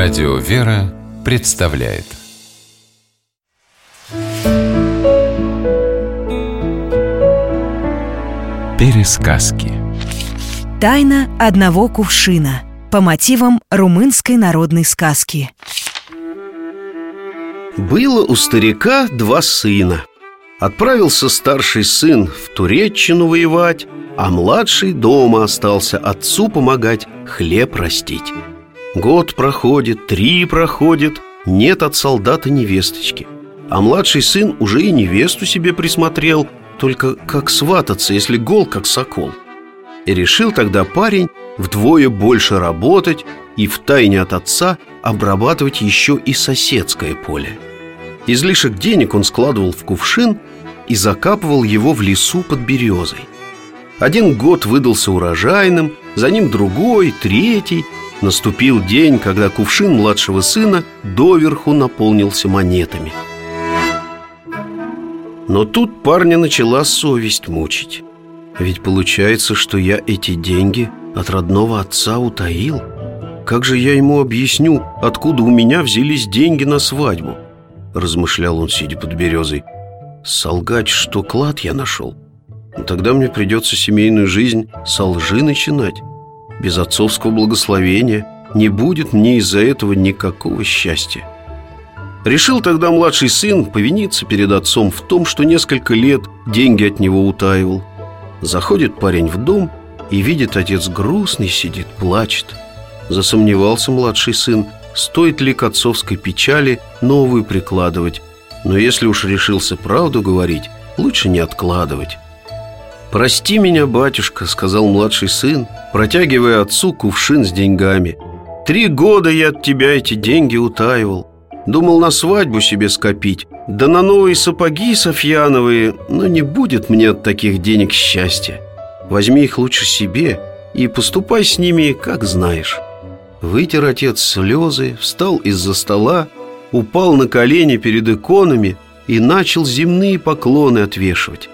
Радио «Вера» представляет. Пересказки. Тайна одного кувшина. По мотивам румынской народной сказки. Было у старика два сына. Отправился старший сын в Туреччину воевать А младший дома остался отцу помогать хлеб растить Год проходит, три проходит Нет от солдата невесточки. А младший сын уже и невесту себе присмотрел Только как свататься, если гол, как сокол? И решил тогда парень вдвое больше работать И втайне от отца обрабатывать еще и соседское поле. Излишек денег он складывал в кувшин И закапывал его в лесу под березой. Один год выдался урожайным За ним другой, третий – Наступил день, когда кувшин младшего сына доверху наполнился монетами. Но тут парня начала совесть мучить. Ведь получается, что я эти деньги от родного отца утаил. Как же я ему объясню, откуда у меня взялись деньги на свадьбу? Размышлял он, сидя под березой. Солгать, что клад я нашел? Тогда мне придется семейную жизнь со лжи начинать без отцовского благословения не будет мне из-за этого никакого счастья. Решил тогда младший сын повиниться перед отцом в том, что несколько лет деньги от него утаивал. Заходит парень в дом и видит, отец грустный сидит, плачет. Засомневался младший сын, стоит ли к отцовской печали новую прикладывать. Но если уж решился правду говорить, лучше не откладывать. «Прости меня, батюшка», — сказал младший сын, протягивая отцу кувшин с деньгами. «Три года я от тебя эти деньги утаивал. Думал на свадьбу себе скопить, да на новые сапоги софьяновые, но не будет мне от таких денег счастья. Возьми их лучше себе и поступай с ними, как знаешь». Вытер отец слезы, встал из-за стола, упал на колени перед иконами и начал земные поклоны отвешивать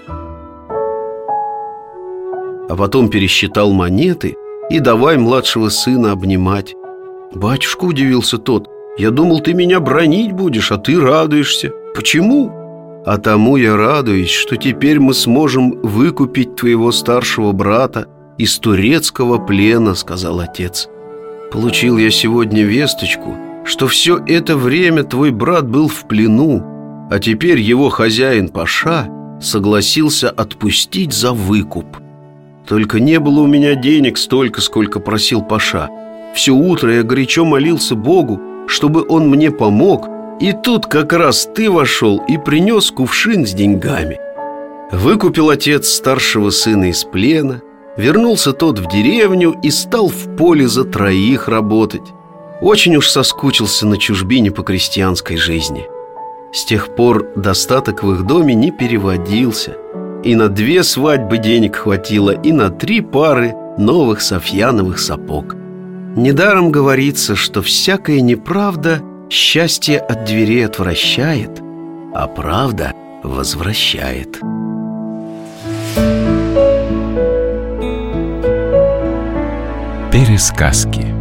а потом пересчитал монеты и давай младшего сына обнимать. Батюшка удивился тот. Я думал, ты меня бронить будешь, а ты радуешься. Почему? А тому я радуюсь, что теперь мы сможем выкупить твоего старшего брата из турецкого плена, сказал отец. Получил я сегодня весточку, что все это время твой брат был в плену, а теперь его хозяин Паша согласился отпустить за выкуп. Только не было у меня денег столько, сколько просил Паша. Все утро я горячо молился Богу, чтобы он мне помог, и тут как раз ты вошел и принес кувшин с деньгами. Выкупил отец старшего сына из плена, вернулся тот в деревню и стал в поле за троих работать. Очень уж соскучился на чужбине по крестьянской жизни. С тех пор достаток в их доме не переводился – и на две свадьбы денег хватило, и на три пары новых софьяновых сапог. Недаром говорится, что всякая неправда счастье от дверей отвращает, а правда возвращает. Пересказки